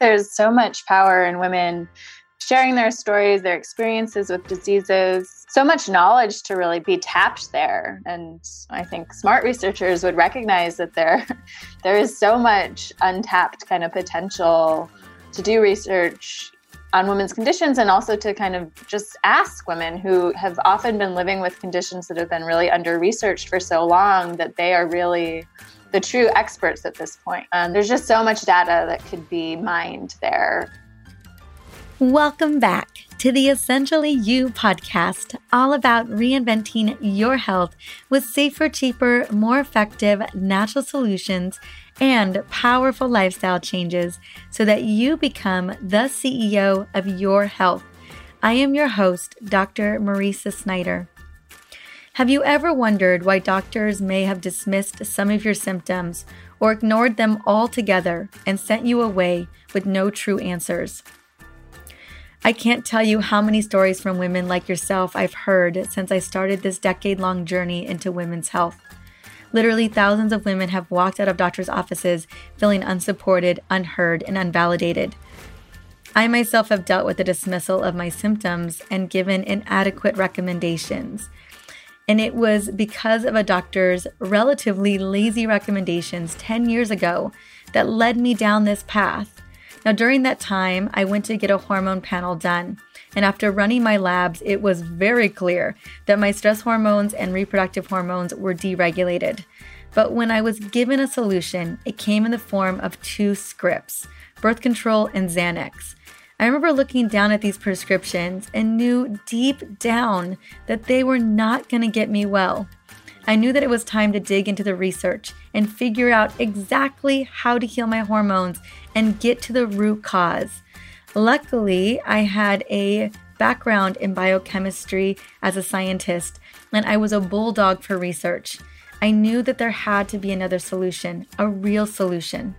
there's so much power in women sharing their stories, their experiences with diseases, so much knowledge to really be tapped there. And I think smart researchers would recognize that there there is so much untapped kind of potential to do research on women's conditions and also to kind of just ask women who have often been living with conditions that have been really under researched for so long that they are really the true experts at this point. Um, there's just so much data that could be mined there. Welcome back to the Essentially You podcast, all about reinventing your health with safer, cheaper, more effective natural solutions and powerful lifestyle changes so that you become the CEO of your health. I am your host, Dr. Mariza Snyder. Have you ever wondered why doctors may have dismissed some of your symptoms or ignored them altogether and sent you away with no true answers? I can't tell you how many stories from women like yourself I've heard since I started this decade long journey into women's health. Literally, thousands of women have walked out of doctors' offices feeling unsupported, unheard, and unvalidated. I myself have dealt with the dismissal of my symptoms and given inadequate recommendations. And it was because of a doctor's relatively lazy recommendations 10 years ago that led me down this path. Now, during that time, I went to get a hormone panel done. And after running my labs, it was very clear that my stress hormones and reproductive hormones were deregulated. But when I was given a solution, it came in the form of two scripts birth control and Xanax. I remember looking down at these prescriptions and knew deep down that they were not going to get me well. I knew that it was time to dig into the research and figure out exactly how to heal my hormones and get to the root cause. Luckily, I had a background in biochemistry as a scientist, and I was a bulldog for research. I knew that there had to be another solution, a real solution.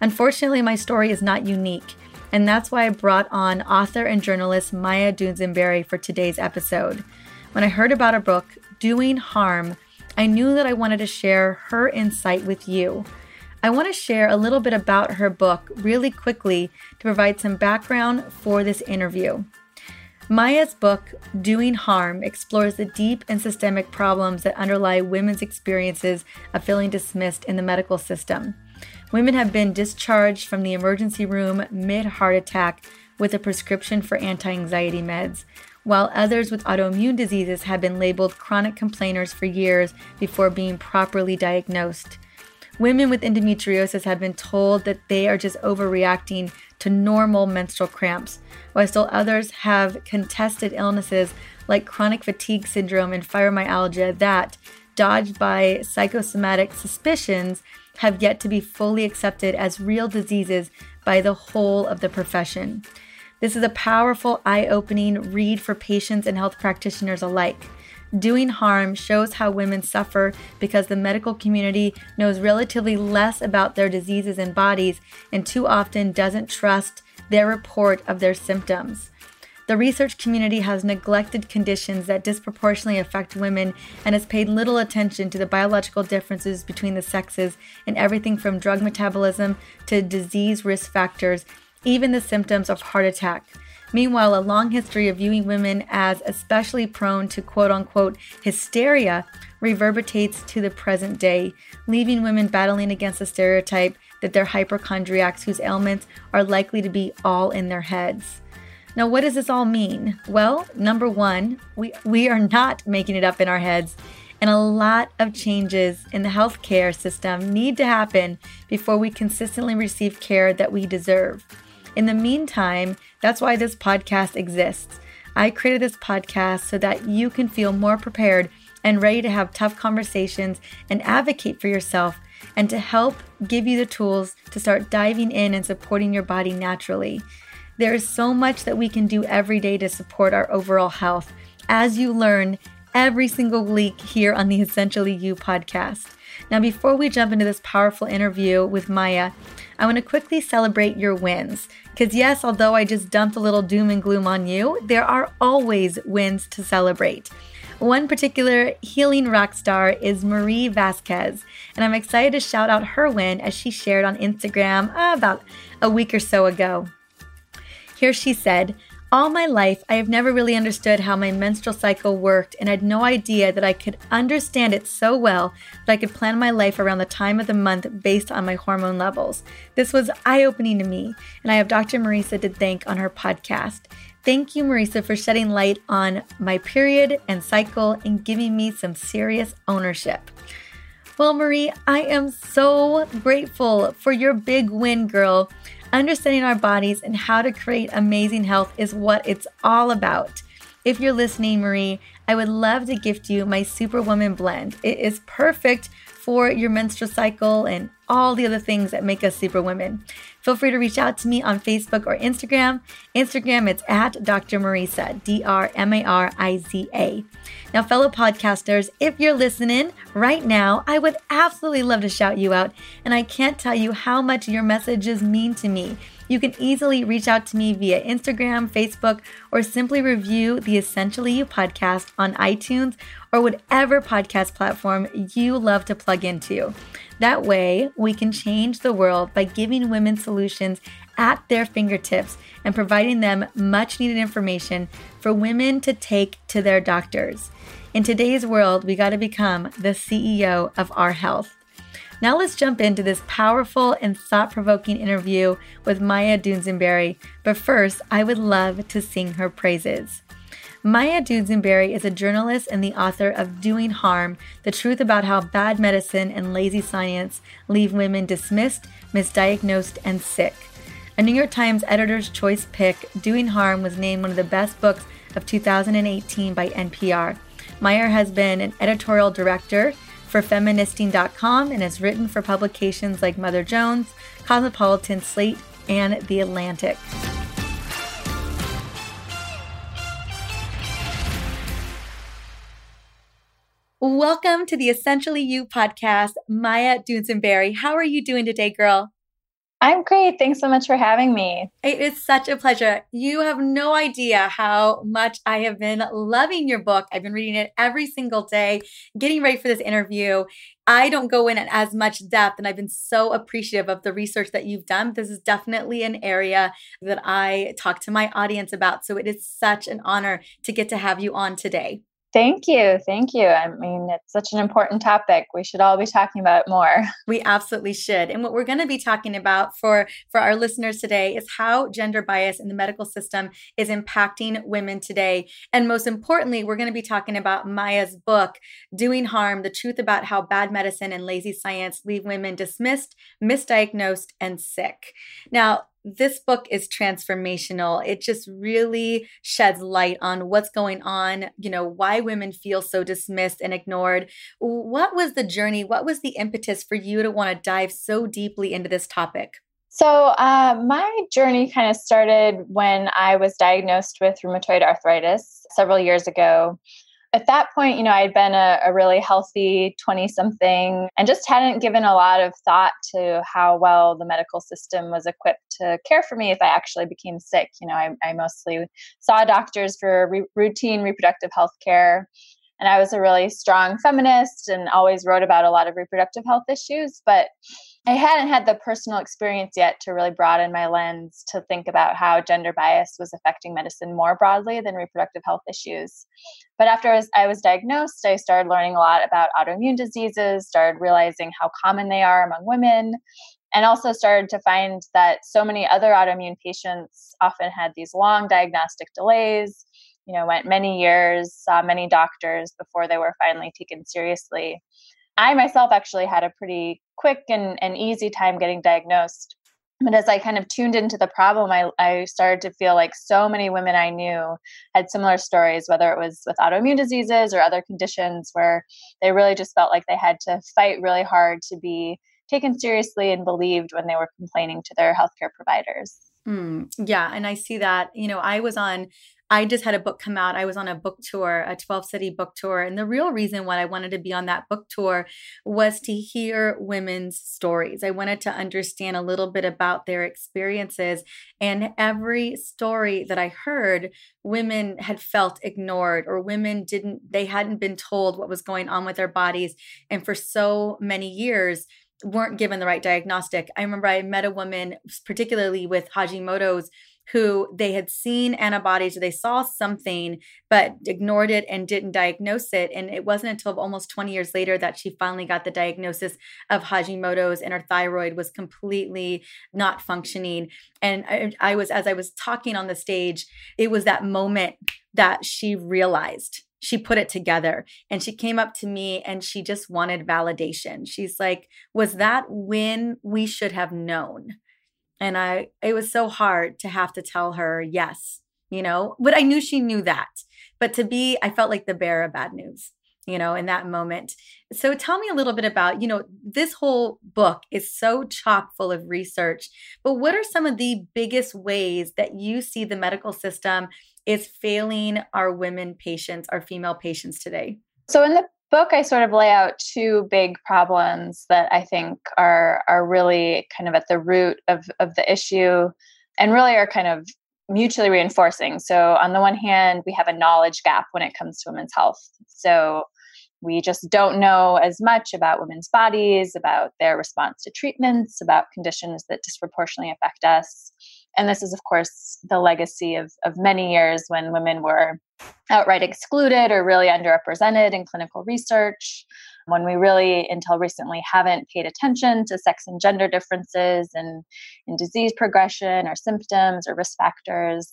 Unfortunately, my story is not unique, and that's why I brought on author and journalist Maya Dusenberry for today's episode. When I heard about her book, Doing Harm, I knew that I wanted to share her insight with you. I want to share a little bit about her book really quickly to provide some background for this interview. Maya's book, Doing Harm, explores the deep and systemic problems that underlie women's experiences of feeling dismissed in the medical system. Women have been discharged from the emergency room mid heart attack with a prescription for anti anxiety meds, while others with autoimmune diseases have been labeled chronic complainers for years before being properly diagnosed. Women with endometriosis have been told that they are just overreacting to normal menstrual cramps, while still others have contested illnesses like chronic fatigue syndrome and fibromyalgia that, dodged by psychosomatic suspicions, have yet to be fully accepted as real diseases by the whole of the profession. This is a powerful, eye opening read for patients and health practitioners alike. Doing harm shows how women suffer because the medical community knows relatively less about their diseases and bodies and too often doesn't trust their report of their symptoms. The research community has neglected conditions that disproportionately affect women and has paid little attention to the biological differences between the sexes in everything from drug metabolism to disease risk factors, even the symptoms of heart attack. Meanwhile, a long history of viewing women as especially prone to quote unquote hysteria reverberates to the present day, leaving women battling against the stereotype that they're hypochondriacs whose ailments are likely to be all in their heads. Now, what does this all mean? Well, number one, we, we are not making it up in our heads, and a lot of changes in the healthcare system need to happen before we consistently receive care that we deserve. In the meantime, that's why this podcast exists. I created this podcast so that you can feel more prepared and ready to have tough conversations and advocate for yourself and to help give you the tools to start diving in and supporting your body naturally. There is so much that we can do every day to support our overall health as you learn every single week here on the Essentially You podcast. Now, before we jump into this powerful interview with Maya, I want to quickly celebrate your wins. Because, yes, although I just dumped a little doom and gloom on you, there are always wins to celebrate. One particular healing rock star is Marie Vasquez, and I'm excited to shout out her win as she shared on Instagram about a week or so ago. Here she said, all my life, I have never really understood how my menstrual cycle worked and I had no idea that I could understand it so well that I could plan my life around the time of the month based on my hormone levels. This was eye opening to me, and I have Dr. Mariza to thank on her podcast. Thank you, Mariza, for shedding light on my period and cycle and giving me some serious ownership. Well, Marie, I am so grateful for your big win, girl. Understanding our bodies and how to create amazing health is what it's all about. If you're listening, Marie, I would love to gift you my Superwoman blend. It is perfect for your menstrual cycle and all the other things that make us superwomen. Feel free to reach out to me on Facebook or Instagram. Instagram, it's at Dr. Mariza, D R M A R I Z A. Now, fellow podcasters, if you're listening right now, I would absolutely love to shout you out, and I can't tell you how much your messages mean to me. You can easily reach out to me via Instagram, Facebook, or simply review the Essentially You podcast on iTunes or whatever podcast platform you love to plug into. That way, we can change the world by giving women solutions at their fingertips and providing them much needed information for women to take to their doctors. In today's world, we got to become the CEO of our health. Now let's jump into this powerful and thought provoking interview with Maya Dusenberry. But first, I would love to sing her praises. Maya Dusenberry is a journalist and the author of Doing Harm The Truth About How Bad Medicine and Lazy Science Leave Women Dismissed, Misdiagnosed, and Sick. A New York Times Editor's Choice pick, Doing Harm was named one of the best books of 2018 by NPR. Maya has been an editorial director for Feministing.com and has written for publications like Mother Jones, Cosmopolitan, Slate, and The Atlantic. Welcome to the Essentially You podcast, Maya Dusenberry. How are you doing today, girl? I'm great. Thanks so much for having me. It is such a pleasure. You have no idea how much I have been loving your book. I've been reading it every single day, getting ready for this interview. I don't go in at as much depth, and I've been so appreciative of the research that you've done. This is definitely an area that I talk to my audience about. So it is such an honor to get to have you on today. Thank you. Thank you. I mean, it's such an important topic. We should all be talking about it more. We absolutely should. And what we're going to be talking about for for our listeners today is how gender bias in the medical system is impacting women today. And most importantly, we're going to be talking about Maya's book, Doing Harm: The Truth About How Bad Medicine and Lazy Science Leave Women Dismissed, Misdiagnosed, and Sick. Now, this book is transformational. It just really sheds light on what's going on, you know, why women feel so dismissed and ignored. What was the journey? What was the impetus for you to want to dive so deeply into this topic? So, uh, my journey kind of started when I was diagnosed with rheumatoid arthritis several years ago at that point, you know, I'd been a, a really healthy 20 something and just hadn't given a lot of thought to how well the medical system was equipped to care for me if I actually became sick. You know, I, I mostly saw doctors for re- routine reproductive health care. And I was a really strong feminist and always wrote about a lot of reproductive health issues. But I hadn't had the personal experience yet to really broaden my lens to think about how gender bias was affecting medicine more broadly than reproductive health issues. But after I was, I was diagnosed, I started learning a lot about autoimmune diseases, started realizing how common they are among women, and also started to find that so many other autoimmune patients often had these long diagnostic delays you know went many years saw many doctors before they were finally taken seriously I myself actually had a pretty quick and, and easy time getting diagnosed. But as I kind of tuned into the problem, I, I started to feel like so many women I knew had similar stories, whether it was with autoimmune diseases or other conditions, where they really just felt like they had to fight really hard to be taken seriously and believed when they were complaining to their healthcare providers. Mm, yeah, and I see that. You know, I was on I just had a book come out. I was on a book tour, a 12 city book tour. And the real reason why I wanted to be on that book tour was to hear women's stories. I wanted to understand a little bit about their experiences. And every story that I heard, women had felt ignored or women didn't, they hadn't been told what was going on with their bodies. And for so many years, weren't given the right diagnostic. I remember I met a woman, particularly with Hashimoto's, who they had seen antibodies or they saw something but ignored it and didn't diagnose it and it wasn't until almost 20 years later that she finally got the diagnosis of Hashimoto's and her thyroid was completely not functioning and I, I was as I was talking on the stage it was that moment that she realized she put it together and she came up to me and she just wanted validation. She's like, Was that when we should have known? And I, it was so hard to have to tell her yes, you know, but I knew she knew that. But to be, I felt like the bearer of bad news you know, in that moment. So tell me a little bit about, you know, this whole book is so chock full of research, but what are some of the biggest ways that you see the medical system is failing our women patients, our female patients today? So in the book I sort of lay out two big problems that I think are are really kind of at the root of of the issue and really are kind of mutually reinforcing. So on the one hand, we have a knowledge gap when it comes to women's health. So we just don't know as much about women's bodies, about their response to treatments, about conditions that disproportionately affect us. And this is, of course, the legacy of, of many years when women were outright excluded or really underrepresented in clinical research, when we really, until recently, haven't paid attention to sex and gender differences in, in disease progression or symptoms or risk factors.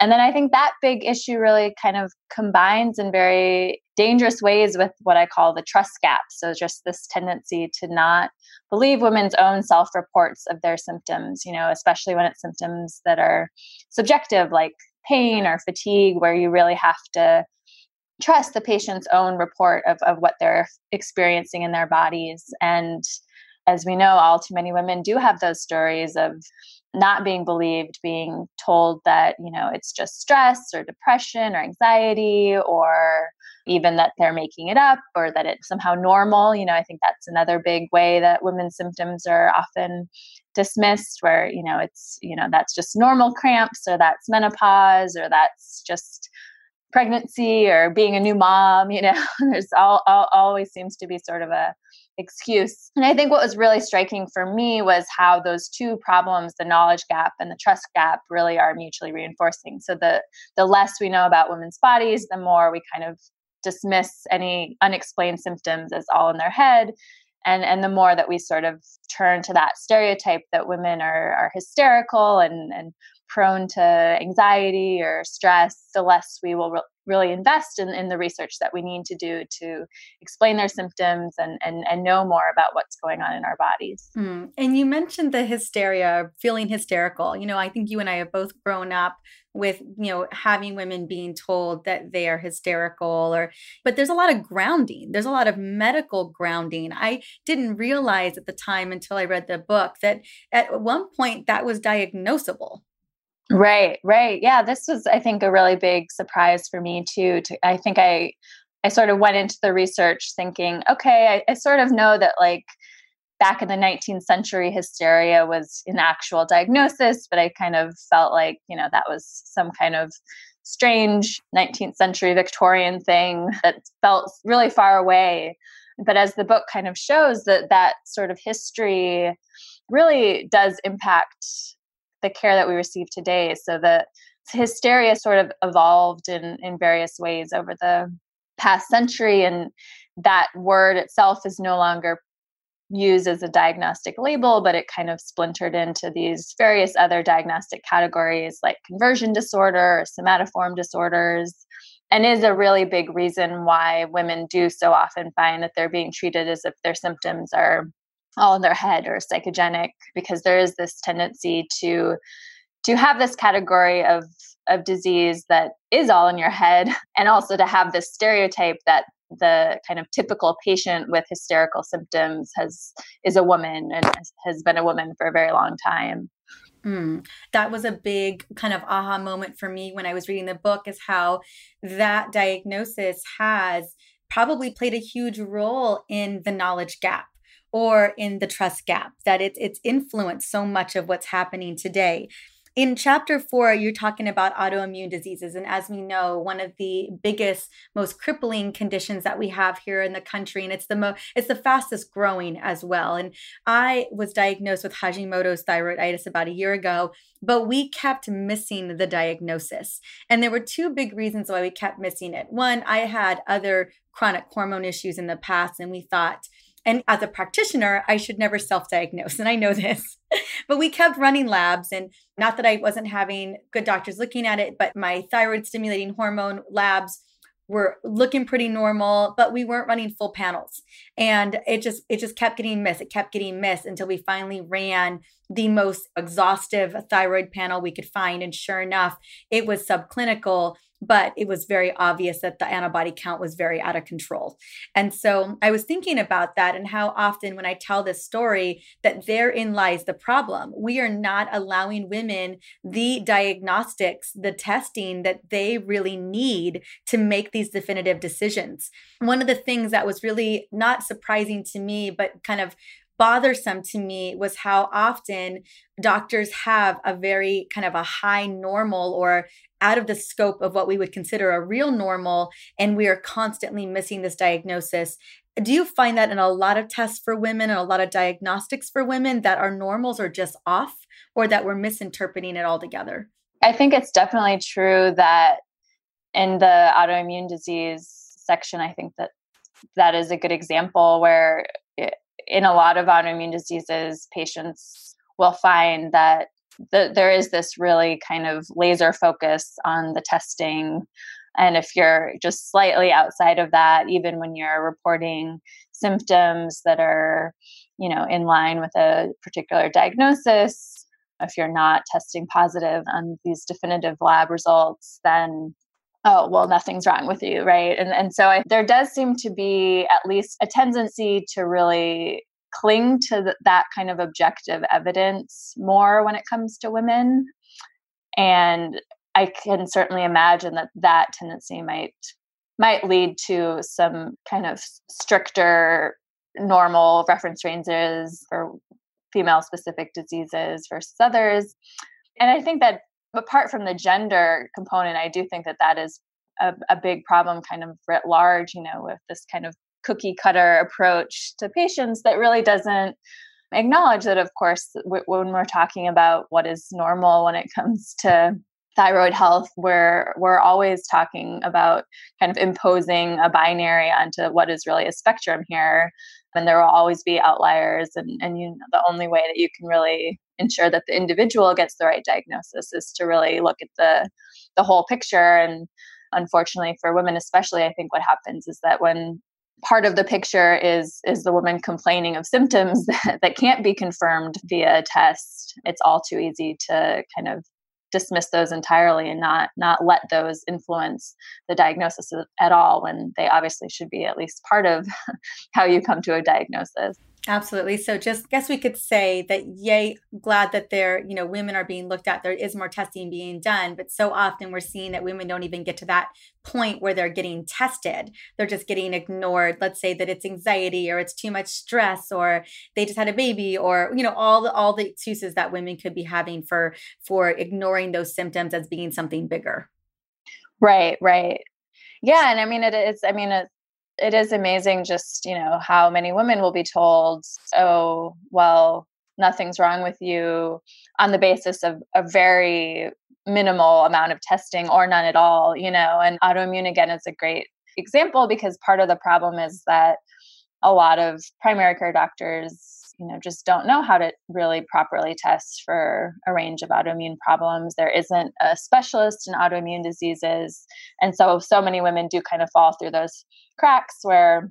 And then I think that big issue really kind of combines in very dangerous ways with what I call the trust gap. So, just this tendency to not believe women's own self reports of their symptoms, you know, especially when it's symptoms that are subjective, like pain or fatigue, where you really have to trust the patient's own report of, of what they're experiencing in their bodies. And as we know, all too many women do have those stories of not being believed, being told that, you know, it's just stress or depression or anxiety, or even that they're making it up or that it's somehow normal. You know, I think that's another big way that women's symptoms are often dismissed, where, you know, it's, you know, that's just normal cramps or that's menopause or that's just pregnancy or being a new mom you know there's all, all, always seems to be sort of a excuse. And I think what was really striking for me was how those two problems, the knowledge gap and the trust gap, really are mutually reinforcing. So the the less we know about women's bodies, the more we kind of dismiss any unexplained symptoms as all in their head. And, and the more that we sort of turn to that stereotype that women are, are hysterical and, and prone to anxiety or stress, the less we will re- really invest in, in the research that we need to do to explain their symptoms and, and, and know more about what's going on in our bodies. Mm. And you mentioned the hysteria, feeling hysterical. You know, I think you and I have both grown up with you know having women being told that they are hysterical or but there's a lot of grounding there's a lot of medical grounding i didn't realize at the time until i read the book that at one point that was diagnosable Right, right. Yeah, this was I think a really big surprise for me too. To I think I I sort of went into the research thinking, okay, I, I sort of know that like back in the 19th century hysteria was an actual diagnosis, but I kind of felt like, you know, that was some kind of strange 19th century Victorian thing that felt really far away. But as the book kind of shows that that sort of history really does impact the care that we receive today. So the hysteria sort of evolved in, in various ways over the past century, and that word itself is no longer used as a diagnostic label, but it kind of splintered into these various other diagnostic categories like conversion disorder or somatoform disorders, and is a really big reason why women do so often find that they're being treated as if their symptoms are all in their head or psychogenic because there is this tendency to to have this category of of disease that is all in your head and also to have this stereotype that the kind of typical patient with hysterical symptoms has is a woman and has been a woman for a very long time. Mm, that was a big kind of aha moment for me when I was reading the book, is how that diagnosis has probably played a huge role in the knowledge gap or in the trust gap, that it, it's influenced so much of what's happening today in chapter four, you're talking about autoimmune diseases. And as we know, one of the biggest, most crippling conditions that we have here in the country, and it's the most, it's the fastest growing as well. And I was diagnosed with Hashimoto's thyroiditis about a year ago, but we kept missing the diagnosis. And there were two big reasons why we kept missing it. One, I had other chronic hormone issues in the past, and we thought, and as a practitioner, I should never self diagnose. And I know this. but we kept running labs. And not that I wasn't having good doctors looking at it, but my thyroid stimulating hormone labs were looking pretty normal but we weren't running full panels and it just it just kept getting missed it kept getting missed until we finally ran the most exhaustive thyroid panel we could find and sure enough it was subclinical but it was very obvious that the antibody count was very out of control. And so I was thinking about that and how often when I tell this story that therein lies the problem. We are not allowing women the diagnostics, the testing that they really need to make these definitive decisions. One of the things that was really not surprising to me but kind of bothersome to me was how often doctors have a very kind of a high normal or out of the scope of what we would consider a real normal and we are constantly missing this diagnosis. Do you find that in a lot of tests for women and a lot of diagnostics for women that our normals are just off or that we're misinterpreting it altogether? I think it's definitely true that in the autoimmune disease section i think that that is a good example where it, in a lot of autoimmune diseases patients will find that the, there is this really kind of laser focus on the testing. And if you're just slightly outside of that, even when you're reporting symptoms that are, you know, in line with a particular diagnosis, if you're not testing positive on these definitive lab results, then oh well nothing's wrong with you right and and so I, there does seem to be at least a tendency to really cling to th- that kind of objective evidence more when it comes to women. And I can certainly imagine that that tendency might might lead to some kind of stricter normal reference ranges for female specific diseases versus others. And I think that apart from the gender component, I do think that that is a, a big problem kind of writ large, you know, with this kind of cookie cutter approach to patients that really doesn't acknowledge that of course w- when we're talking about what is normal when it comes to thyroid health we're we're always talking about kind of imposing a binary onto what is really a spectrum here. And there will always be outliers and and you know, the only way that you can really ensure that the individual gets the right diagnosis is to really look at the the whole picture. And unfortunately for women especially i think what happens is that when part of the picture is is the woman complaining of symptoms that, that can't be confirmed via a test it's all too easy to kind of dismiss those entirely and not not let those influence the diagnosis at all when they obviously should be at least part of how you come to a diagnosis Absolutely. So just guess we could say that yay, glad that there, you know, women are being looked at. There is more testing being done, but so often we're seeing that women don't even get to that point where they're getting tested. They're just getting ignored. Let's say that it's anxiety or it's too much stress or they just had a baby or, you know, all the all the excuses that women could be having for for ignoring those symptoms as being something bigger. Right, right. Yeah, and I mean it is I mean it it is amazing just you know how many women will be told oh well nothing's wrong with you on the basis of a very minimal amount of testing or none at all you know and autoimmune again is a great example because part of the problem is that a lot of primary care doctors you know just don't know how to really properly test for a range of autoimmune problems. There isn't a specialist in autoimmune diseases and so so many women do kind of fall through those cracks where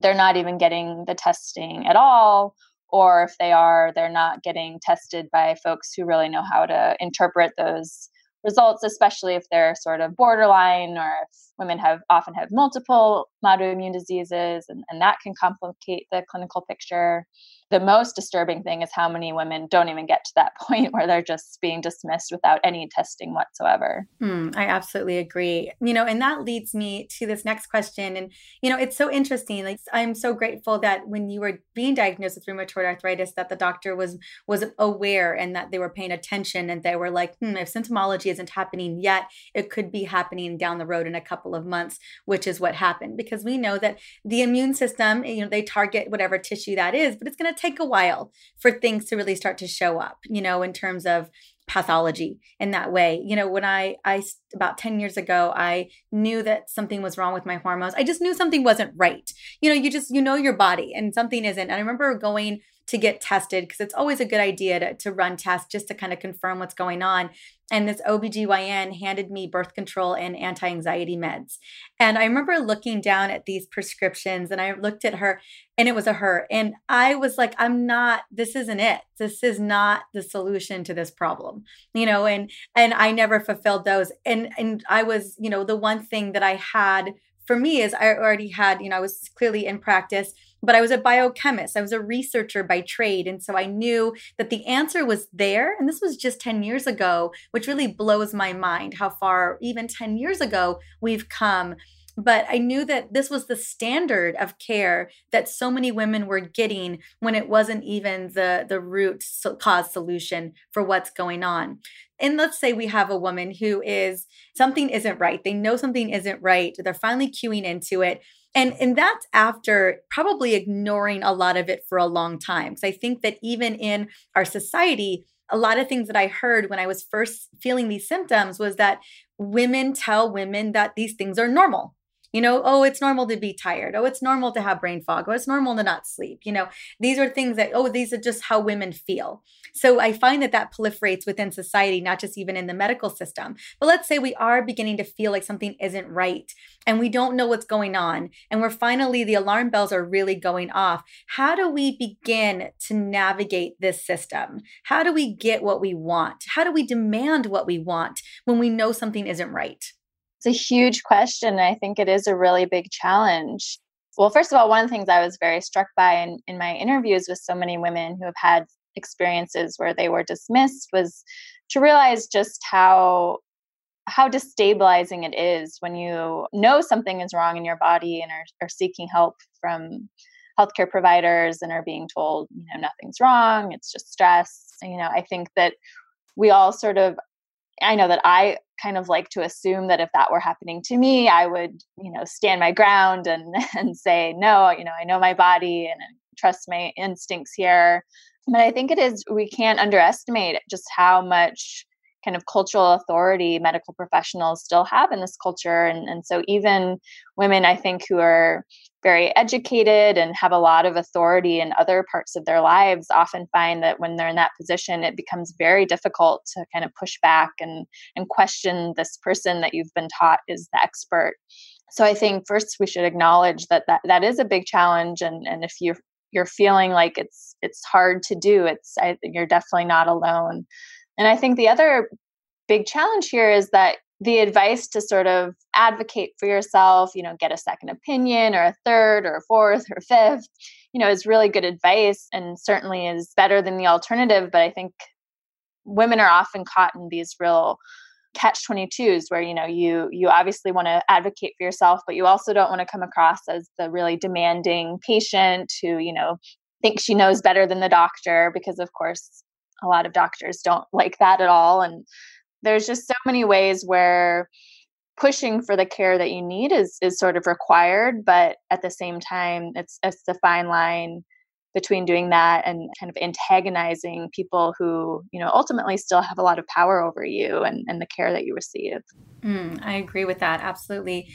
they're not even getting the testing at all or if they are they're not getting tested by folks who really know how to interpret those results especially if they're sort of borderline or if women have often have multiple autoimmune diseases and, and that can complicate the clinical picture the most disturbing thing is how many women don't even get to that point where they're just being dismissed without any testing whatsoever. Hmm, I absolutely agree. You know, and that leads me to this next question. And, you know, it's so interesting. Like, I'm so grateful that when you were being diagnosed with rheumatoid arthritis, that the doctor was was aware and that they were paying attention and they were like, hmm, if symptomology isn't happening yet, it could be happening down the road in a couple of months, which is what happened. Because we know that the immune system, you know, they target whatever tissue that is, but it's going to take a while for things to really start to show up, you know, in terms of pathology in that way. You know, when I I about 10 years ago, I knew that something was wrong with my hormones. I just knew something wasn't right. You know, you just you know your body and something isn't. And I remember going to get tested because it's always a good idea to, to run tests just to kind of confirm what's going on. And this OBGYN handed me birth control and anti anxiety meds. And I remember looking down at these prescriptions and I looked at her and it was a her. And I was like, I'm not, this isn't it. This is not the solution to this problem, you know, and, and I never fulfilled those. And, and I was, you know, the one thing that I had for me is I already had, you know, I was clearly in practice but I was a biochemist. I was a researcher by trade. And so I knew that the answer was there. And this was just 10 years ago, which really blows my mind how far, even 10 years ago, we've come. But I knew that this was the standard of care that so many women were getting when it wasn't even the, the root cause solution for what's going on. And let's say we have a woman who is something isn't right. They know something isn't right. They're finally cueing into it and and that's after probably ignoring a lot of it for a long time because i think that even in our society a lot of things that i heard when i was first feeling these symptoms was that women tell women that these things are normal you know, oh, it's normal to be tired. Oh, it's normal to have brain fog. Oh, it's normal to not sleep. You know, these are things that, oh, these are just how women feel. So I find that that proliferates within society, not just even in the medical system. But let's say we are beginning to feel like something isn't right and we don't know what's going on. And we're finally, the alarm bells are really going off. How do we begin to navigate this system? How do we get what we want? How do we demand what we want when we know something isn't right? A huge question. I think it is a really big challenge. Well, first of all, one of the things I was very struck by in, in my interviews with so many women who have had experiences where they were dismissed was to realize just how how destabilizing it is when you know something is wrong in your body and are, are seeking help from healthcare providers and are being told you know nothing's wrong it's just stress you know i think that we all sort of I know that I kind of like to assume that if that were happening to me, I would, you know, stand my ground and and say, no, you know, I know my body and trust my instincts here. But I think it is we can't underestimate just how much kind of cultural authority medical professionals still have in this culture. And, and so even women, I think, who are very educated and have a lot of authority in other parts of their lives often find that when they're in that position, it becomes very difficult to kind of push back and, and question this person that you've been taught is the expert. So I think first we should acknowledge that that, that is a big challenge. And, and if you're you're feeling like it's it's hard to do, it's I, you're definitely not alone. And I think the other big challenge here is that the advice to sort of advocate for yourself, you know, get a second opinion or a third or a fourth or fifth, you know, is really good advice and certainly is better than the alternative. But I think women are often caught in these real catch 22s where you know you you obviously want to advocate for yourself but you also don't want to come across as the really demanding patient who you know thinks she knows better than the doctor because of course a lot of doctors don't like that at all and there's just so many ways where pushing for the care that you need is is sort of required but at the same time it's it's the fine line between doing that and kind of antagonizing people who you know ultimately still have a lot of power over you and, and the care that you receive. Mm, i agree with that absolutely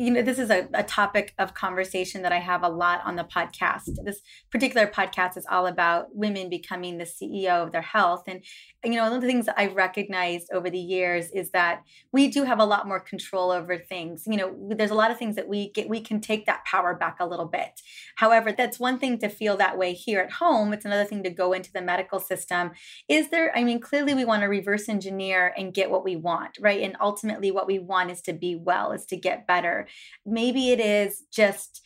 you know, this is a, a topic of conversation that I have a lot on the podcast. This particular podcast is all about women becoming the CEO of their health. And, you know, one of the things I've recognized over the years is that we do have a lot more control over things. You know, there's a lot of things that we get, we can take that power back a little bit. However, that's one thing to feel that way here at home. It's another thing to go into the medical system. Is there, I mean, clearly we want to reverse engineer and get what we want, right? And ultimately, what we want is to be well, is to get better maybe it is just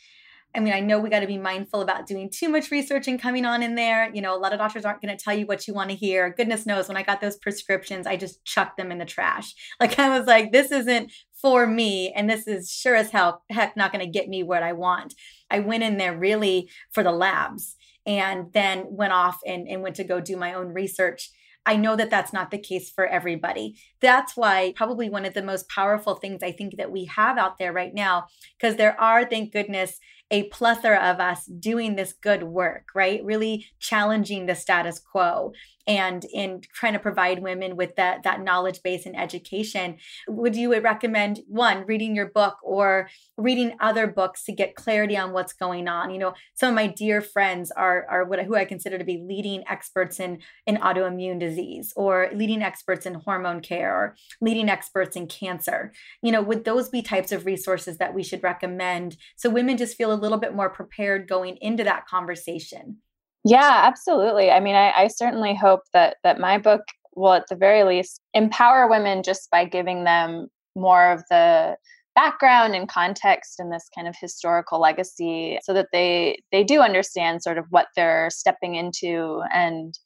I mean, I know we got to be mindful about doing too much research and coming on in there. You know, a lot of doctors aren't going to tell you what you want to hear. Goodness knows, when I got those prescriptions, I just chucked them in the trash. Like, I was like, this isn't for me. And this is sure as hell, heck, not going to get me what I want. I went in there really for the labs and then went off and, and went to go do my own research. I know that that's not the case for everybody. That's why probably one of the most powerful things I think that we have out there right now, because there are, thank goodness, a plethora of us doing this good work, right? Really challenging the status quo and in trying to provide women with that that knowledge base and education would you recommend one reading your book or reading other books to get clarity on what's going on? You know some of my dear friends are are what who i consider to be leading experts in in autoimmune disease or leading experts in hormone care or leading experts in cancer. You know would those be types of resources that we should recommend so women just feel a little bit more prepared going into that conversation yeah, absolutely. I mean, I, I certainly hope that that my book will, at the very least, empower women just by giving them more of the background and context and this kind of historical legacy so that they they do understand sort of what they're stepping into and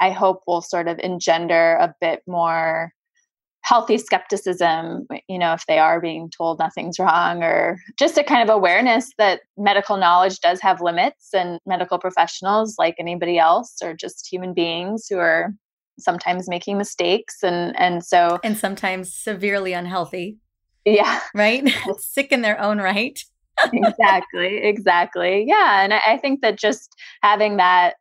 i hope will sort of engender a bit more healthy skepticism, you know, if they are being told nothing's wrong, or just a kind of awareness that medical knowledge does have limits and medical professionals, like anybody else, are just human beings who are sometimes making mistakes and and so and sometimes severely unhealthy. Yeah. Right? Sick in their own right. Exactly exactly. Yeah and I, I think that just having that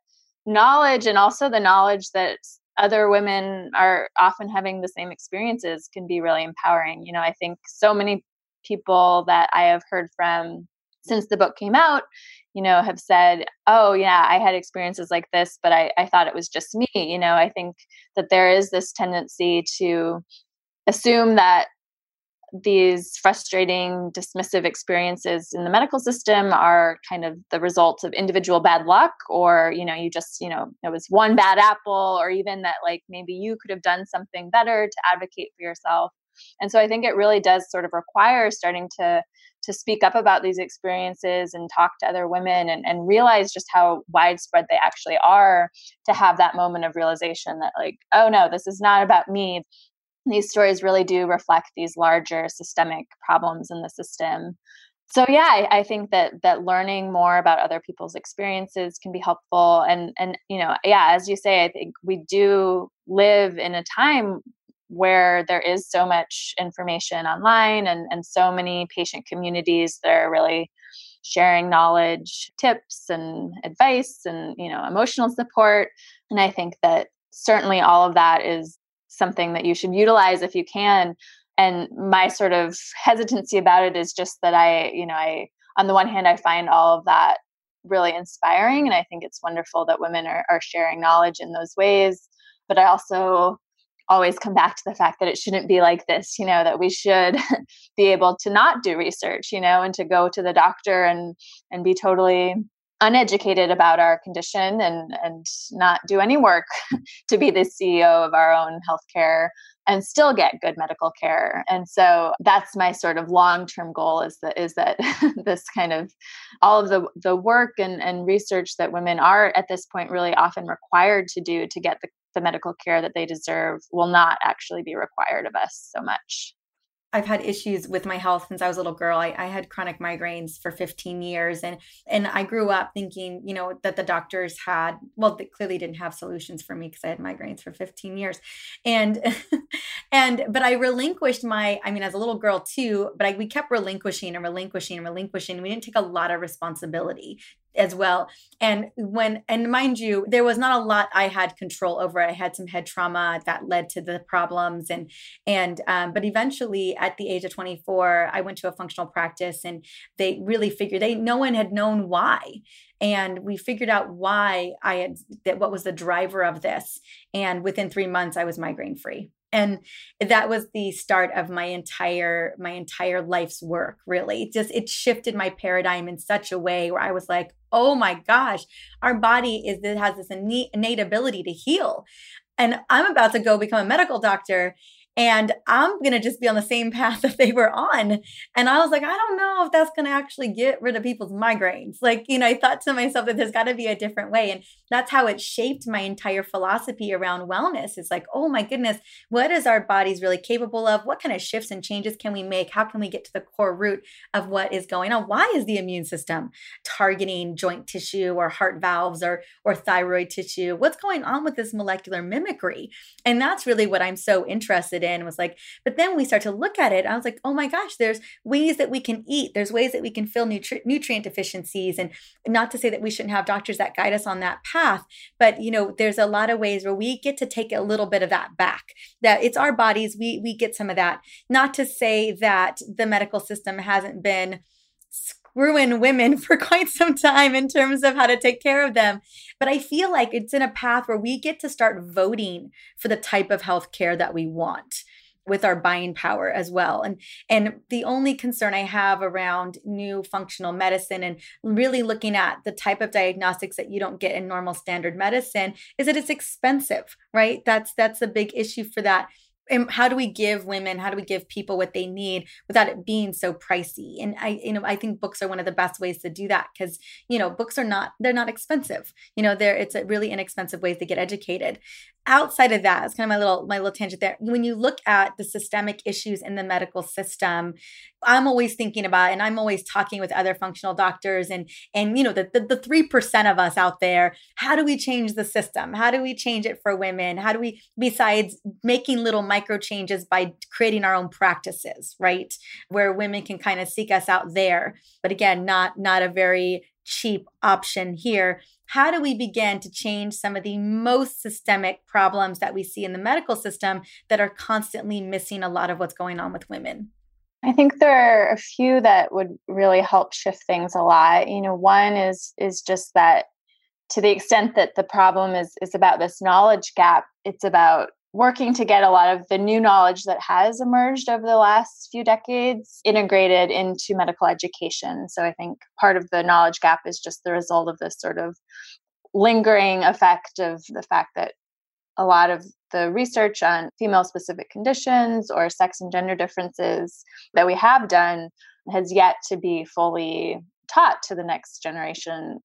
knowledge and also the knowledge that other women are often having the same experiences can be really empowering. You know, I think so many people that I have heard from since the book came out, you know, have said, Oh, yeah, I had experiences like this, but I, I thought it was just me. You know, I think that there is this tendency to assume that these frustrating dismissive experiences in the medical system are kind of the result of individual bad luck or you know you just you know it was one bad apple or even that like maybe you could have done something better to advocate for yourself. And so i think it really does sort of require starting to to speak up about these experiences and talk to other women and, and realize just how widespread they actually are to have that moment of realization that like oh no this is not about me these stories really do reflect these larger systemic problems in the system. So yeah I, I, think that that learning more about other people's experiences can be helpful. And and you know yeah as you say i think we do live in a time where there is so much information online and and so many patient communities that are really sharing knowledge tips and advice and you know emotional support. And i think that certainly all of that is something that you should utilize if you can. And my sort of hesitancy about it is just that i you know i on the one hand i find all of that really inspiring and i think it's wonderful that women are, are sharing knowledge in those ways. But i also always come back to the fact that it shouldn't be like this you know that we should be able to not do research you know and to go to the doctor and and be totally uneducated about our condition and and not do any work to be the CEO of our own healthcare and still get good medical care. And so that's my sort of long-term goal is that is that this kind of all of the the work and, and research that women are at this point really often required to do to get the, the medical care that they deserve will not actually be required of us so much. I've had issues with my health since I was a little girl. I, I, had chronic migraines for 15 years, and and I grew up thinking, you know, that the doctors had well, they clearly didn't have solutions for me because I had migraines for 15 years, and and but I relinquished my. I mean, as a little girl too, but I, we kept relinquishing and relinquishing and relinquishing. We didn't take a lot of responsibility as well. And when, and mind you, there was not a lot I had control over. I had some head trauma that led to the problems. And, and, um, but eventually at the age of 24, I went to a functional practice and they really figured they, no one had known why. And we figured out why I had, that what was the driver of this. And within three months, I was migraine free and that was the start of my entire my entire life's work really. Just it shifted my paradigm in such a way where i was like oh my gosh our body is it has this innate, innate ability to heal. And i'm about to go become a medical doctor and I'm going to just be on the same path that they were on. And I was like, I don't know if that's going to actually get rid of people's migraines. Like, you know, I thought to myself that there's got to be a different way. And that's how it shaped my entire philosophy around wellness. It's like, oh my goodness, what is our bodies really capable of? What kind of shifts and changes can we make? How can we get to the core root of what is going on? Why is the immune system targeting joint tissue or heart valves or, or thyroid tissue? What's going on with this molecular mimicry? And that's really what I'm so interested in was like, but then we start to look at it. I was like, oh my gosh, there's ways that we can eat. There's ways that we can fill nutri- nutrient deficiencies. And not to say that we shouldn't have doctors that guide us on that path, but you know, there's a lot of ways where we get to take a little bit of that back. That it's our bodies, we we get some of that. Not to say that the medical system hasn't been ruin women for quite some time in terms of how to take care of them. But I feel like it's in a path where we get to start voting for the type of health care that we want with our buying power as well. And and the only concern I have around new functional medicine and really looking at the type of diagnostics that you don't get in normal standard medicine is that it's expensive, right? That's that's a big issue for that how do we give women how do we give people what they need without it being so pricey? And i you know i think books are one of the best ways to do that because you know books are not they're not expensive. You know they're it's a really inexpensive ways to get educated outside of that, it's kind of my little my little tangent there. When you look at the systemic issues in the medical system, I'm always thinking about, and I'm always talking with other functional doctors, and and you know the the three percent of us out there. How do we change the system? How do we change it for women? How do we, besides making little micro changes by creating our own practices, right, where women can kind of seek us out there, but again, not not a very cheap option here. How do we begin to change some of the most systemic problems that we see in the medical system that are constantly missing a lot of what's going on with women? I think there are a few that would really help shift things a lot. You know, one is is just that to the extent that the problem is is about this knowledge gap, it's about working to get a lot of the new knowledge that has emerged over the last few decades integrated into medical education. So I think part of the knowledge gap is just the result of this sort of lingering effect of the fact that a lot of the research on female specific conditions or sex and gender differences that we have done has yet to be fully taught to the next generation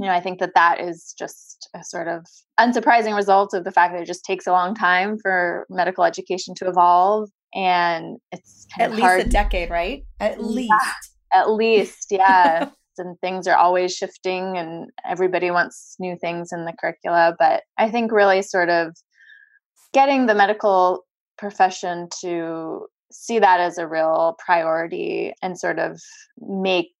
you know, I think that that is just a sort of unsurprising result of the fact that it just takes a long time for medical education to evolve, and it's at least hard. a decade, right? At least, yeah, at least, yeah. and things are always shifting, and everybody wants new things in the curricula. But I think really sort of getting the medical profession to see that as a real priority and sort of make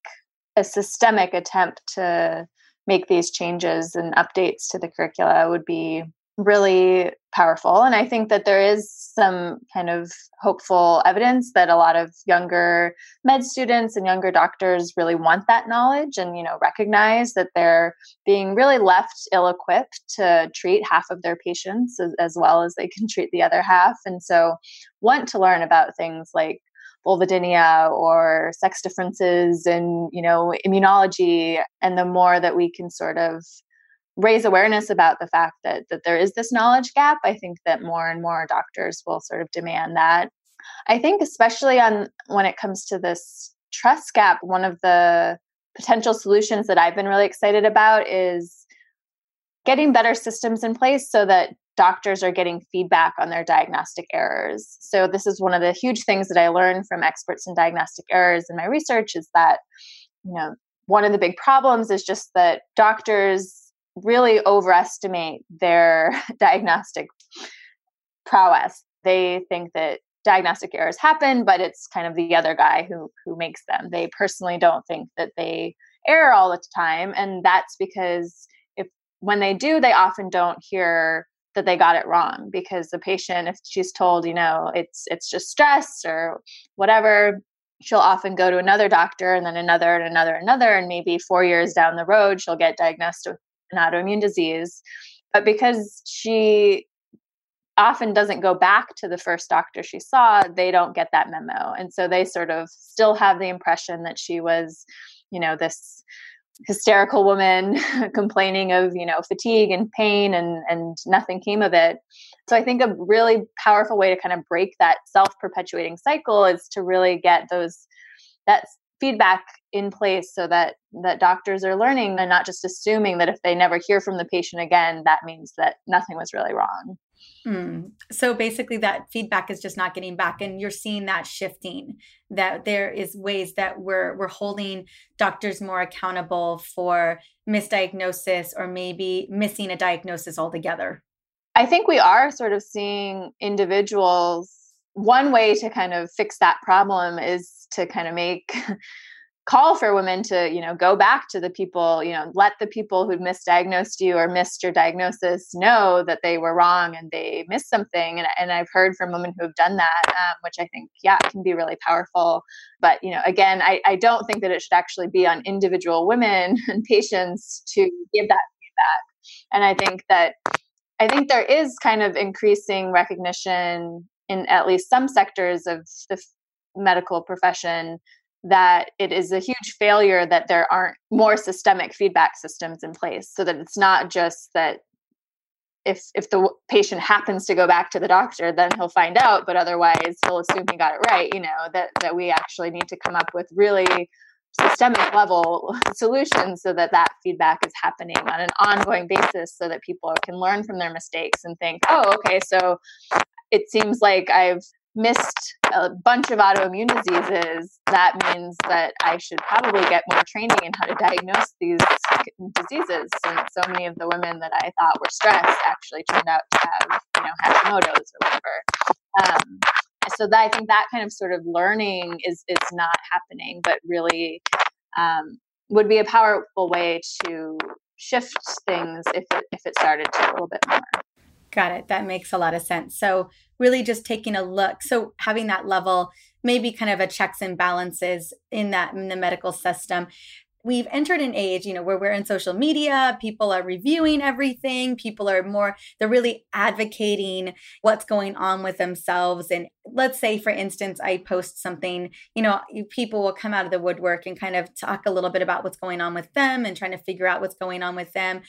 a systemic attempt to make these changes and updates to the curricula would be really powerful. And I think that there is some kind of hopeful evidence that a lot of younger med students and younger doctors really want that knowledge and, you know, recognize that they're being really left ill equipped to treat half of their patients as, as well as they can treat the other half. And so want to learn about things like vulvodynia or sex differences and you know immunology and the more that we can sort of raise awareness about the fact that that there is this knowledge gap i think that more and more doctors will sort of demand that. I think especially on when it comes to this trust gap one of the potential solutions that i've been really excited about is getting better systems in place so that doctors are getting feedback on their diagnostic errors. So, this is one of the huge things that I learned from experts in diagnostic errors in my research is that, you know, one of the big problems is just that doctors really overestimate their diagnostic prowess. They think that diagnostic errors happen, but it's kind of the other guy who who makes them. They personally don't think that they err all the time, and that's because if when they do, they often don't hear that they got it wrong because the patient if she's told you know it's it's just stress or whatever she'll often go to another doctor and then another and another and another and maybe 4 years down the road she'll get diagnosed with an autoimmune disease. But because she often doesn't go back to the first doctor she saw they don't get that memo. And so they sort of still have the impression that she was you know this hysterical woman complaining of you know fatigue and pain and and nothing came of it. So i think a really powerful way to kind of break that self-perpetuating cycle is to really get those that feedback in place so that that doctors are learning and not just assuming that if they never hear from the patient again that means that nothing was really wrong Mm. So basically, that feedback is just not getting back, and you're seeing that shifting. That there is ways that we're we're holding doctors more accountable for misdiagnosis or maybe missing a diagnosis altogether. I think we are sort of seeing individuals. One way to kind of fix that problem is to kind of make call for women to you know go back to the people you know let the people who misdiagnosed you or missed your diagnosis know that they were wrong and they missed something. And, and i've heard from women who have done that um, which i think yeah can be really powerful. But you know again I, I don't think that it should actually be on individual women and patients to give that feedback. And i think that i think there is kind of increasing recognition in at least some sectors of the medical profession that it is a huge failure that there aren't more systemic feedback systems in place so that it's not just that if if the patient happens to go back to the doctor then he'll find out but otherwise he'll assume he got it right you know that that we actually need to come up with really systemic level solutions so that that feedback is happening on an ongoing basis so that people can learn from their mistakes and think oh okay so it seems like i've missed a bunch of autoimmune diseases, that means that I should probably get more training in how to diagnose these diseases. And so many of the women that I thought were stressed actually turned out to have, you know, Hashimoto's or whatever. Um, so that, I think that kind of sort of learning is is not happening, but really um, would be a powerful way to shift things if it, if it started to a little bit more. Got it. That makes a lot of sense. So, really just taking a look. So, having that level, maybe kind of a checks and balances in that in the medical system we've entered an age, you know, where we're in social media, people are reviewing everything, people are more, they're really advocating what's going on with themselves. And let's say, for instance, I post something, you know, people will come out of the woodwork and kind of talk a little bit about what's going on with them and trying to figure out what's going on with them.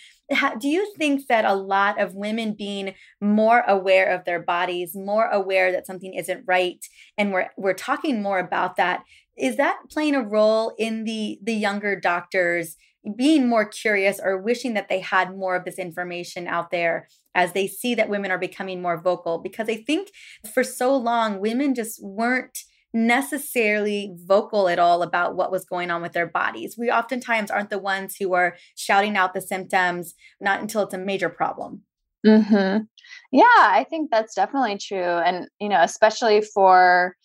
do you think that a lot of women being more aware of their bodies, more aware that something isn't right, and we're, we're talking more about that, is that playing a role in the the younger doctors being more curious or wishing that they had more of this information out there as they see that women are becoming more vocal because i think for so long women just weren't necessarily vocal at all about what was going on with their bodies. We oftentimes aren't the ones who are shouting out the symptoms, not until it's a major problem. Mm-hmm. Yeah, I think that's definitely true. And, you know, especially for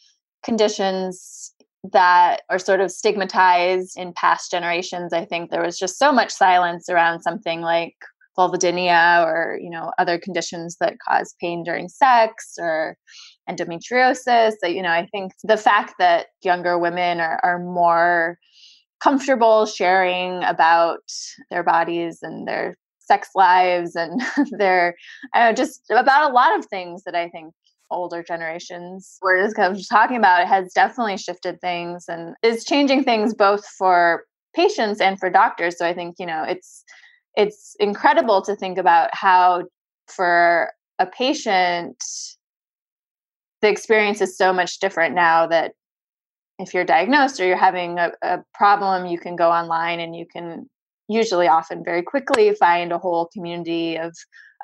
conditions that are sort of stigmatized in past generations. I think there was just so much silence around something like vulvodynia or you know other conditions that cause pain during sex or endometriosis. That you know, I think the fact that younger women are, are more comfortable sharing about their bodies and their sex lives and their uh, just about a lot of things that I think older generations we're just kind of talking about it has definitely shifted things and is changing things both for patients and for doctors. So i think you know it's it's incredible to think about how for a patient the experience is so much different now that if you're diagnosed or you're having a, a problem you can go online and you can usually often very quickly find a whole community of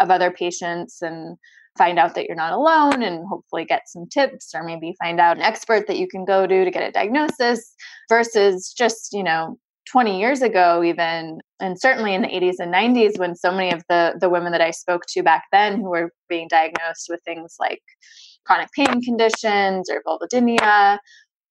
of other patients and find out that you're not alone and hopefully get some tips or maybe find out an expert that you can go to to get a diagnosis versus just, you know, 20 years ago even and certainly in the 80s and 90s when so many of the the women that I spoke to back then who were being diagnosed with things like chronic pain conditions or vulvodynia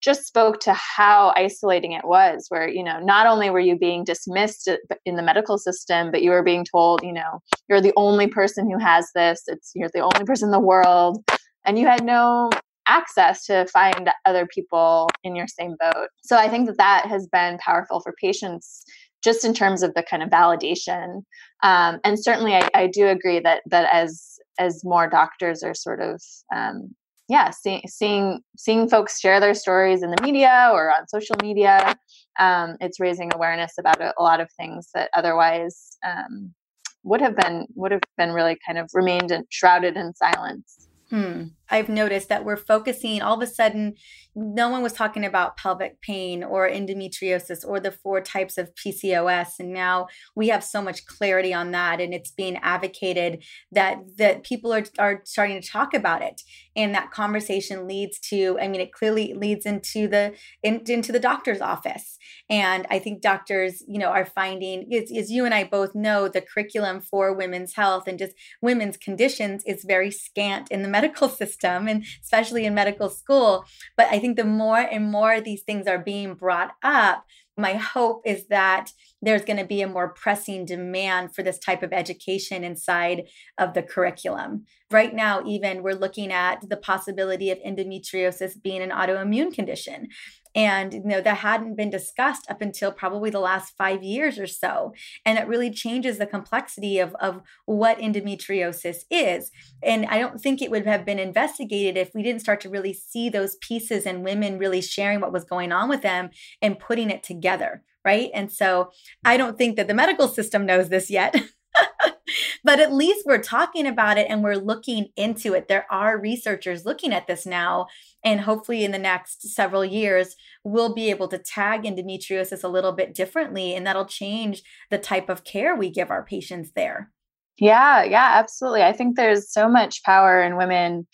just spoke to how isolating it was where you know not only were you being dismissed in the medical system but you were being told you know you're the only person who has this. It's you're the only person in the world. And you had no access to find other people in your same boat. So i think that that has been powerful for patients just in terms of the kind of validation. Um, and certainly I, I, do agree that that as as more doctors are sort of um, yeah, see, seeing seeing folks share their stories in the media or on social media, um, it's raising awareness about a, a, lot of things that otherwise um, would have been would have been really kind of remained in, shrouded in silence. Hmm. I've noticed that we're focusing all of a sudden, no one was talking about pelvic pain or endometriosis or the four types of PCOS. And now we have so much clarity on that. And it's being advocated that that people are, are starting to talk about it. And that conversation leads to, I mean, it clearly leads into the in, into the doctor's office. And I think doctors, you know, are finding, as, as you and I both know, the curriculum for women's health and just women's conditions is very scant in the medical system system and especially in medical school. But I think the more and more these things are being brought up, my hope is that there's going to be a more pressing demand for this type of education inside of the curriculum. Right now, even we're looking at the possibility of endometriosis being an autoimmune condition and you know that hadn't been discussed up until probably the last five years or so. And it really changes the complexity of, of what endometriosis is. And i don't think it would have been investigated if we didn't start to really see those pieces and women really sharing what was going on with them and putting it together right? And so i don't think that the medical system knows this yet but at least we're talking about it and we're looking into it. There are researchers looking at this now. And hopefully, in the next several years, we'll be able to tag endometriosis a little bit differently. And that'll change the type of care we give our patients there. Yeah, yeah, absolutely. I think there's so much power in women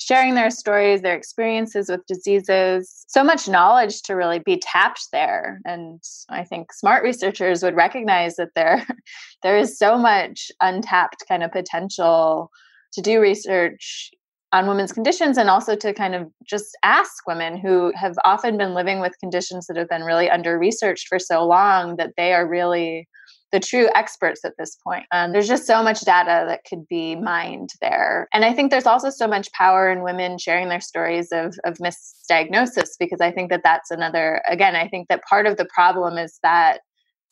sharing their stories, their experiences with diseases, so much knowledge to really be tapped there. And I think smart researchers would recognize that there there is so much untapped kind of potential to do research on women's conditions and also to kind of just ask women who have often been living with conditions that have been really under researched for so long that they are really the true experts at this point. Um, there's just so much data that could be mined there. And I think there's also so much power in women sharing their stories of, of misdiagnosis because I think that that's another, again, I think that part of the problem is that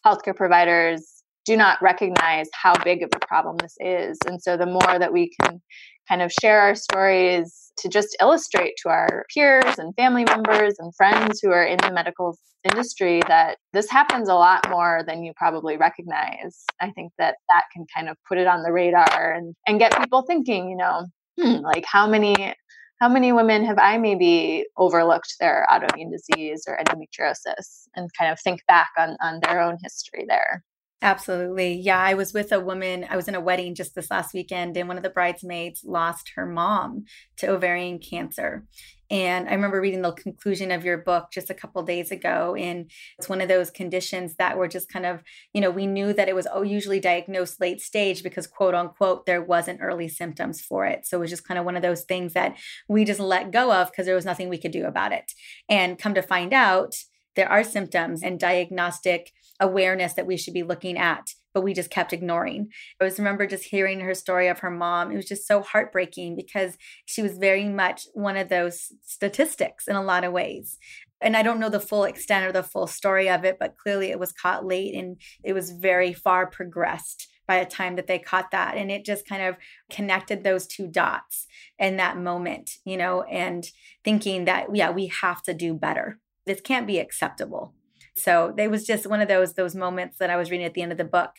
healthcare providers do not recognize how big of a problem this is. And so the more that we can kind of share our stories to just illustrate to our peers and family members and friends who are in the medical industry that this happens a lot more than you probably recognize. I think that that can kind of put it on the radar and, and get people thinking, you know, hmm, like how many how many women have I maybe overlooked their autoimmune disease or endometriosis and kind of think back on, on their own history there. Absolutely. Yeah. I was with a woman, I was in a wedding just this last weekend, and one of the bridesmaids lost her mom to ovarian cancer. And I remember reading the conclusion of your book just a couple days ago. And it's one of those conditions that were just kind of, you know, we knew that it was usually diagnosed late stage because, quote unquote, there wasn't early symptoms for it. So it was just kind of one of those things that we just let go of because there was nothing we could do about it. And come to find out, there are symptoms and diagnostic awareness that we should be looking at but we just kept ignoring. I was remember just hearing her story of her mom. It was just so heartbreaking because she was very much one of those statistics in a lot of ways. And I don't know the full extent or the full story of it, but clearly it was caught late and it was very far progressed by the time that they caught that. And it just kind of connected those two dots in that moment, you know, and thinking that, yeah, we have to do better this can't be acceptable. So it was just one of those those moments that I was reading at the end of the book.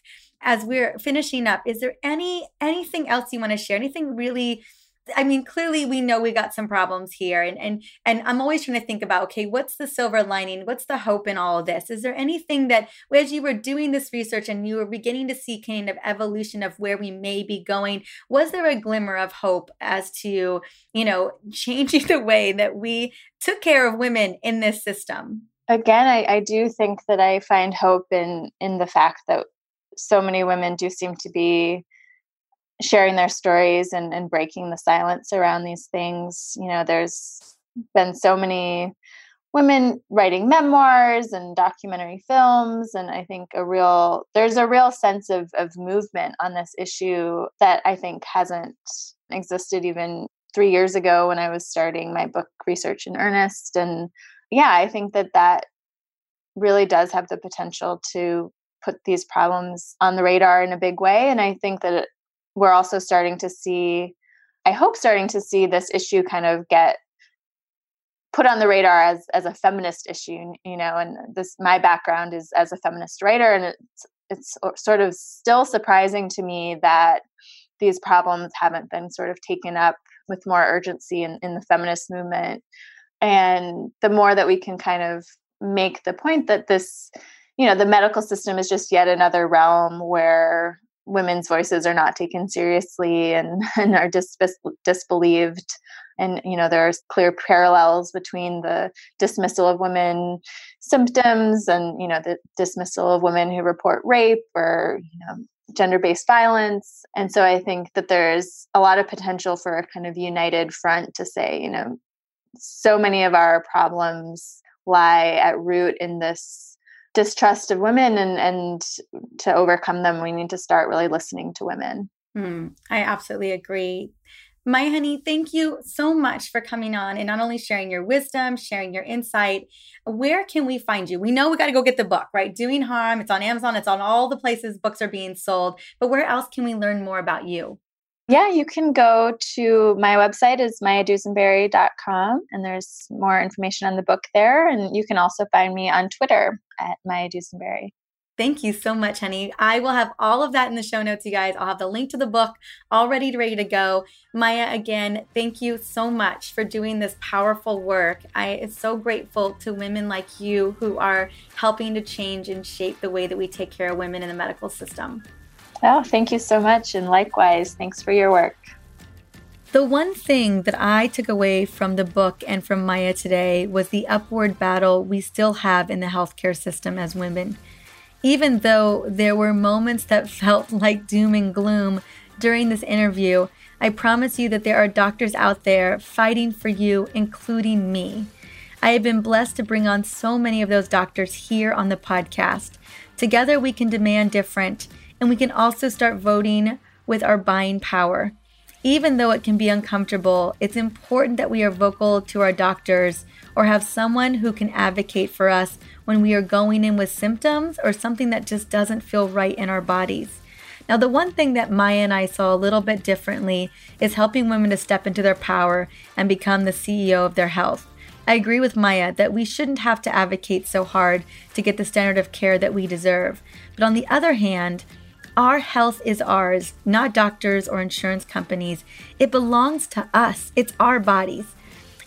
As we're finishing up, is there any anything else you want to share? Anything really I mean, clearly we know we got some problems here, and and and I'm always trying to think about okay, what's the silver lining? What's the hope in all of this? Is there anything that, as you were doing this research and you were beginning to see kind of evolution of where we may be going, was there a glimmer of hope as to you know changing the way that we took care of women in this system? Again, I, I do think that I find hope in in the fact that so many women do seem to be sharing their stories and, and breaking the silence around these things. You know, there's been so many women writing memoirs and documentary films and i think a real there's a real sense of, of movement on this issue that i think hasn't existed even three years ago when i was starting my book research in earnest and yeah i think that that really does have the potential to put these problems on the radar in a big way and i think that we're also starting to see I hope starting to see this issue kind of get put on the radar as as a feminist issue you know and this my background is as a feminist writer and it's it's sort of still surprising to me that these problems haven't been sort of taken up with more urgency in, in the feminist movement and the more that we can kind of make the point that this you know the medical system is just yet another realm where women's voices are not taken seriously and, and are dis- disbelieved. And you know there are clear parallels between the dismissal of women symptoms and you know the dismissal of women who report rape or you know gender-based violence. And so i think that there's a lot of potential for a kind of united front to say you know so many of our problems lie at root in this distrust of women and and to overcome them we need to start really listening to women mm, i absolutely agree my Honey, thank you so much for coming on and not only sharing your wisdom, sharing your insight. Where can we find you? We know we got to go get the book, right? Doing Harm. It's on Amazon, it's on all the places books are being sold. But where else can we learn more about you? Yeah, you can go to my website is mayadusenberry.com and there's more information on the book there. And you can also find me on Twitter at Maya Dusenberry. Thank you so much, honey. I will have all of that in the show notes, you guys. I'll have the link to the book all ready, ready to go. Maya, again, thank you so much for doing this powerful work. I am so grateful to women like you who are helping to change and shape the way that we take care of women in the medical system. Oh, thank you so much. And likewise, thanks for your work. The one thing that I took away from the book and from Maya today was the upward battle we still have in the healthcare system as women. Even though there were moments that felt like doom and gloom during this interview, I promise you that there are doctors out there fighting for you, including me. I have been blessed to bring on so many of those doctors here on the podcast. Together, we can demand different, and we can also start voting with our buying power. Even though it can be uncomfortable, it's important that we are vocal to our doctors or have someone who can advocate for us when we are going in with symptoms or something that just doesn't feel right in our bodies. Now, the one thing that Maya and I saw a little bit differently is helping women to step into their power and become the CEO of their health. I agree with Maya that we shouldn't have to advocate so hard to get the standard of care that we deserve. But on the other hand, our health is ours, not doctors or insurance companies. It belongs to us, it's our bodies.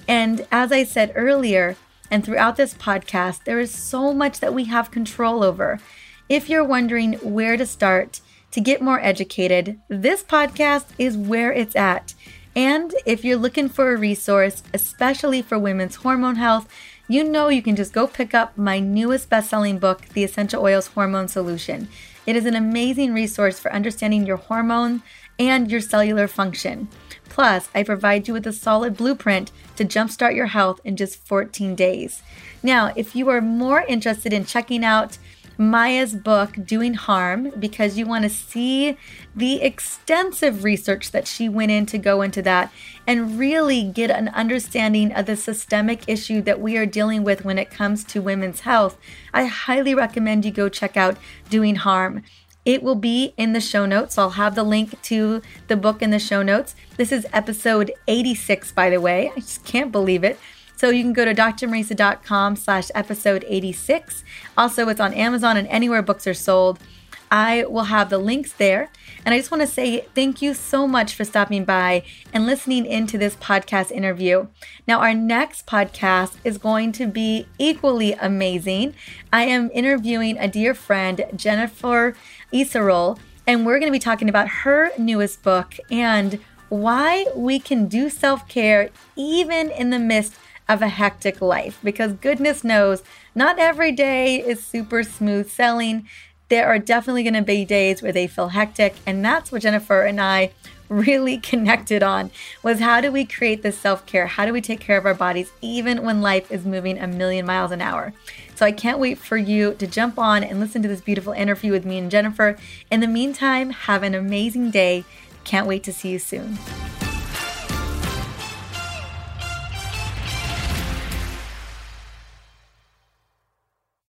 And as I said earlier, and throughout this podcast, there is so much that we have control over. If you're wondering where to start to get more educated, this podcast is where it's at. And if you're looking for a resource, especially for women's hormone health, you know you can just go pick up my newest best selling book, The Essential Oils Hormone Solution. It is an amazing resource for understanding your hormone and your cellular function. Plus, I provide you with a solid blueprint to jumpstart your health in just 14 days. Now, if you are more interested in checking out Maya's book, Doing Harm, because you want to see the extensive research that she went in to go into that and really get an understanding of the systemic issue that we are dealing with when it comes to women's health, I highly recommend you go check out Doing Harm. It will be in the show notes. I'll have the link to the book in the show notes. This is episode 86, by the way. I just can't believe it. So you can go to drmariza.com slash episode 86. Also, it's on Amazon and anywhere books are sold. I will have the links there. And I just want to say thank you so much for stopping by and listening into this podcast interview. Now, our next podcast is going to be equally amazing. I am interviewing a dear friend, Jennifer Isarol, and we're going to be talking about her newest book and why we can do self care even in the midst of a hectic life. Because goodness knows, not every day is super smooth sailing there are definitely going to be days where they feel hectic. And that's what Jennifer and I really connected on was how do we create this self-care? How do we take care of our bodies even when life is moving a million miles an hour? So I can't wait for you to jump on and listen to this beautiful interview with me and Jennifer. In the meantime, have an amazing day. Can't wait to see you soon.